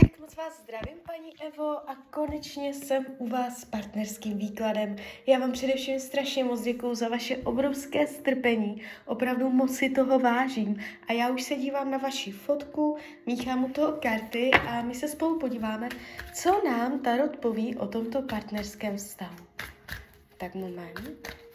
Tak moc vás zdravím, paní Evo, a konečně jsem u vás s partnerským výkladem. Já vám především strašně moc děkuju za vaše obrovské strpení, opravdu moc si toho vážím. A já už se dívám na vaši fotku, míchám u toho karty a my se spolu podíváme, co nám Tarot poví o tomto partnerském vztahu. Tak moment.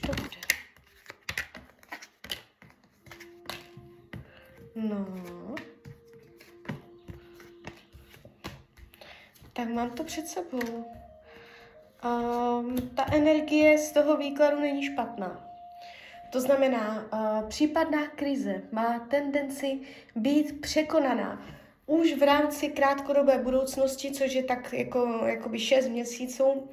To bude. No. Tak mám to před sebou. Um, ta energie z toho výkladu není špatná. To znamená, uh, případná krize má tendenci být překonaná už v rámci krátkodobé budoucnosti, což je tak jako jakoby 6 měsíců. Uh,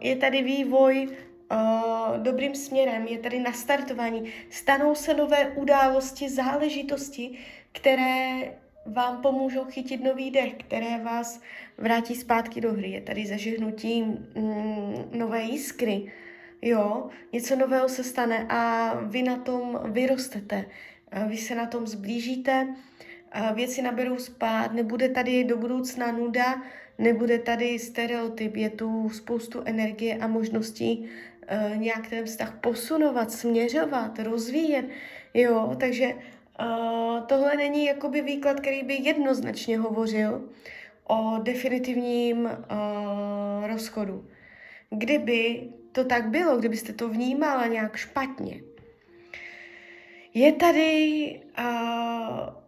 je tady vývoj uh, dobrým směrem, je tady nastartování, stanou se nové události, záležitosti, které vám pomůžou chytit nový dech, které vás vrátí zpátky do hry. Je tady zažehnutí mm, nové jiskry, jo, něco nového se stane a vy na tom vyrostete, vy se na tom zblížíte, věci naberou spát, nebude tady do budoucna nuda, nebude tady stereotyp, je tu spoustu energie a možností uh, nějak ten vztah posunovat, směřovat, rozvíjet, jo, takže uh, tohle není jakoby výklad, který by jednoznačně hovořil o definitivním uh, rozchodu. Kdyby to tak bylo, kdybyste to vnímala nějak špatně, je tady uh,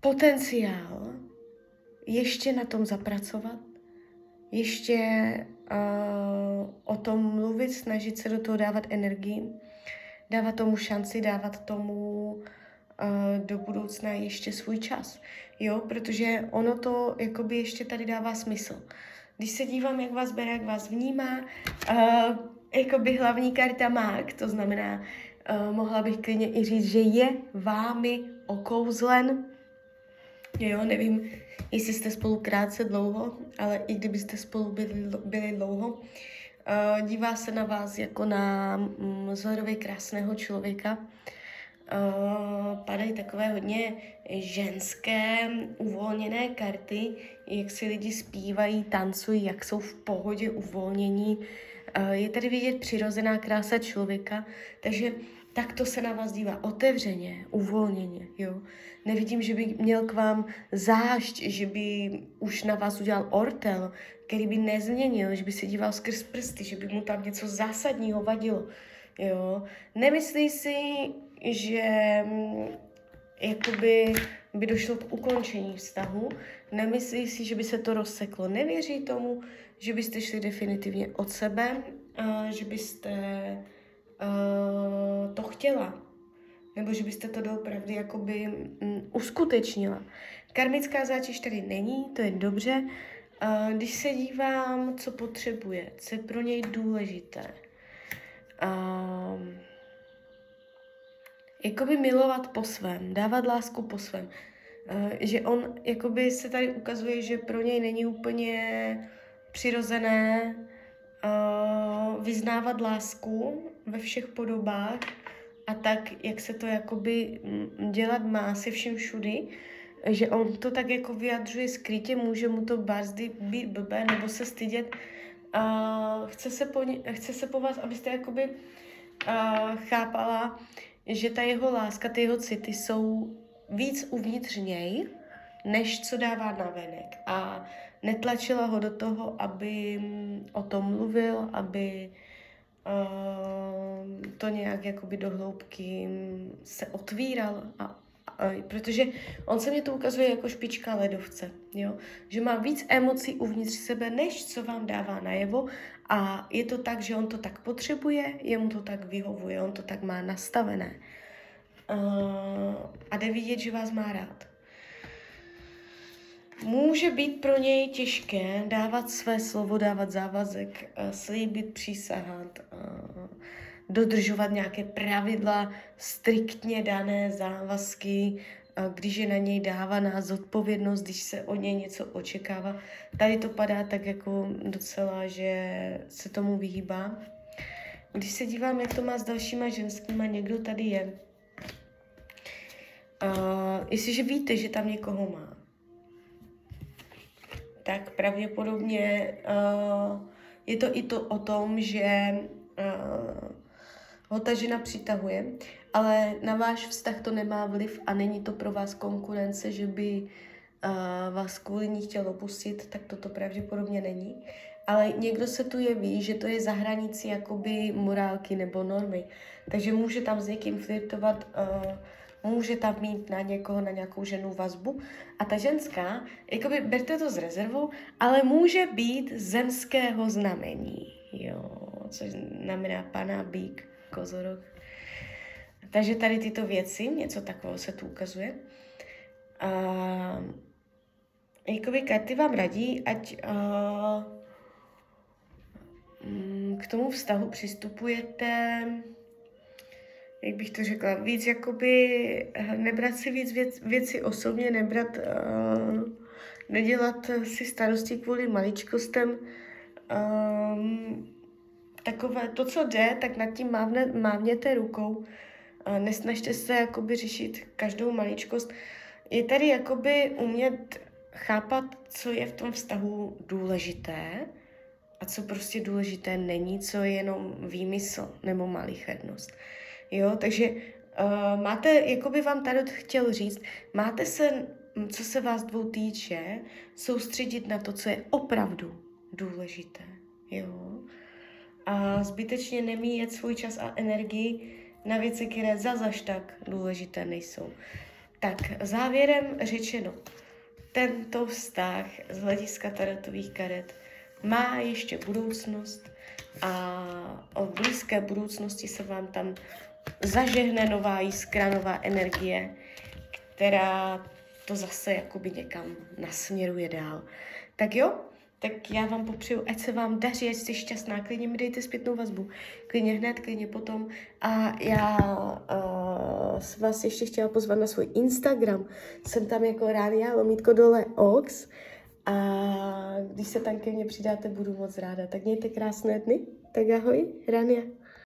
potenciál ještě na tom zapracovat, ještě uh, o tom mluvit, snažit se do toho dávat energii, dávat tomu šanci, dávat tomu uh, do budoucna ještě svůj čas. Jo, protože ono to jakoby ještě tady dává smysl. Když se dívám, jak vás bere, jak vás vnímá, uh, jakoby hlavní karta mák, to znamená, uh, mohla bych klidně i říct, že je vámi okouzlen. Jo, nevím, jestli jste spolu krátce dlouho, ale i kdybyste spolu byli, byli dlouho, uh, dívá se na vás jako na mm, vzorově krásného člověka. Uh, padají takové hodně ženské, uvolněné karty, jak si lidi zpívají, tancují, jak jsou v pohodě, uvolnění. Uh, je tady vidět přirozená krása člověka, takže takto se na vás dívá otevřeně, uvolněně, jo. Nevidím, že by měl k vám zášť, že by už na vás udělal ortel, který by nezměnil, že by se díval skrz prsty, že by mu tam něco zásadního vadilo, jo. Nemyslí si, že mm, jakoby by došlo k ukončení vztahu, nemyslí si, že by se to rozseklo, nevěří tomu, že byste šli definitivně od sebe, že byste uh, to chtěla. Nebo že byste to doopravdy jakoby um, uskutečnila. Karmická zátěž tady není, to je dobře. Uh, když se dívám, co potřebuje, co je pro něj důležité. Uh, jakoby milovat po svém, dávat lásku po svém. Uh, že on jakoby se tady ukazuje, že pro něj není úplně přirozené uh, vyznávat lásku ve všech podobách a tak, jak se to jakoby mm, dělat má se vším všudy, že on to tak jako vyjadřuje skrytě, může mu to bazdy být blbé nebo se stydět. Uh, chce, se po, chce se po vás, abyste jakoby uh, chápala, že ta jeho láska, ty jeho city jsou víc uvnitř něj, než co dává na venek. A netlačila ho do toho, aby o tom mluvil, aby to nějak jakoby do hloubky se otvíral a, protože on se mě to ukazuje jako špička ledovce, jo? že má víc emocí uvnitř sebe, než co vám dává najevo a je to tak, že on to tak potřebuje, jemu to tak vyhovuje, on to tak má nastavené. Uh, a jde vidět, že vás má rád. Může být pro něj těžké dávat své slovo, dávat závazek, slíbit, přísahat, dodržovat nějaké pravidla, striktně dané závazky, když je na něj dávaná zodpovědnost, když se o něj něco očekává. Tady to padá tak jako docela, že se tomu vyhýbá. Když se dívám, jak to má s dalšíma ženskýma, někdo tady je. Uh, jestliže víte, že tam někoho má, tak pravděpodobně uh, je to i to o tom, že uh, ho ta žena přitahuje, ale na váš vztah to nemá vliv a není to pro vás konkurence, že by uh, vás kvůli ní chtěl opustit, tak toto pravděpodobně není. Ale někdo se tu jeví, že to je za hranicí jakoby morálky nebo normy. Takže může tam s někým flirtovat, uh, může tam mít na někoho, na nějakou ženu vazbu a ta ženská, jakoby berte to s rezervou, ale může být zemského znamení, jo, což znamená pana bík, kozorok. Takže tady tyto věci, něco takového se tu ukazuje. A jakoby karty vám radí, ať uh, k tomu vztahu přistupujete jak bych to řekla, víc jakoby eh, nebrat si víc věc, věci osobně, nebrat, uh, nedělat si starosti kvůli maličkostem. Um, takové, to, co jde, tak nad tím mávne, mávněte rukou. Uh, nesnažte se jakoby řešit každou maličkost. Je tady jakoby umět chápat, co je v tom vztahu důležité a co prostě důležité není, co je jenom výmysl nebo malichernost. Jo, takže uh, máte, jako by vám Tarot chtěl říct, máte se, co se vás dvou týče, soustředit na to, co je opravdu důležité. Jo. A zbytečně nemíjet svůj čas a energii na věci, které zazaž tak důležité nejsou. Tak závěrem řečeno, tento vztah z hlediska tarotových karet má ještě budoucnost a o blízké budoucnosti se vám tam zažehne nová jiskra, nová energie, která to zase jakoby někam nasměruje dál. Tak jo, tak já vám popřeju, ať se vám daří, ať jste šťastná, klidně mi dejte zpětnou vazbu, klidně hned, klidně potom. A já uh, vás ještě chtěla pozvat na svůj Instagram, jsem tam jako Rádia, lomítko dole Ox, a když se tam ke mně přidáte, budu moc ráda. Tak mějte krásné dny, tak ahoj, Rania.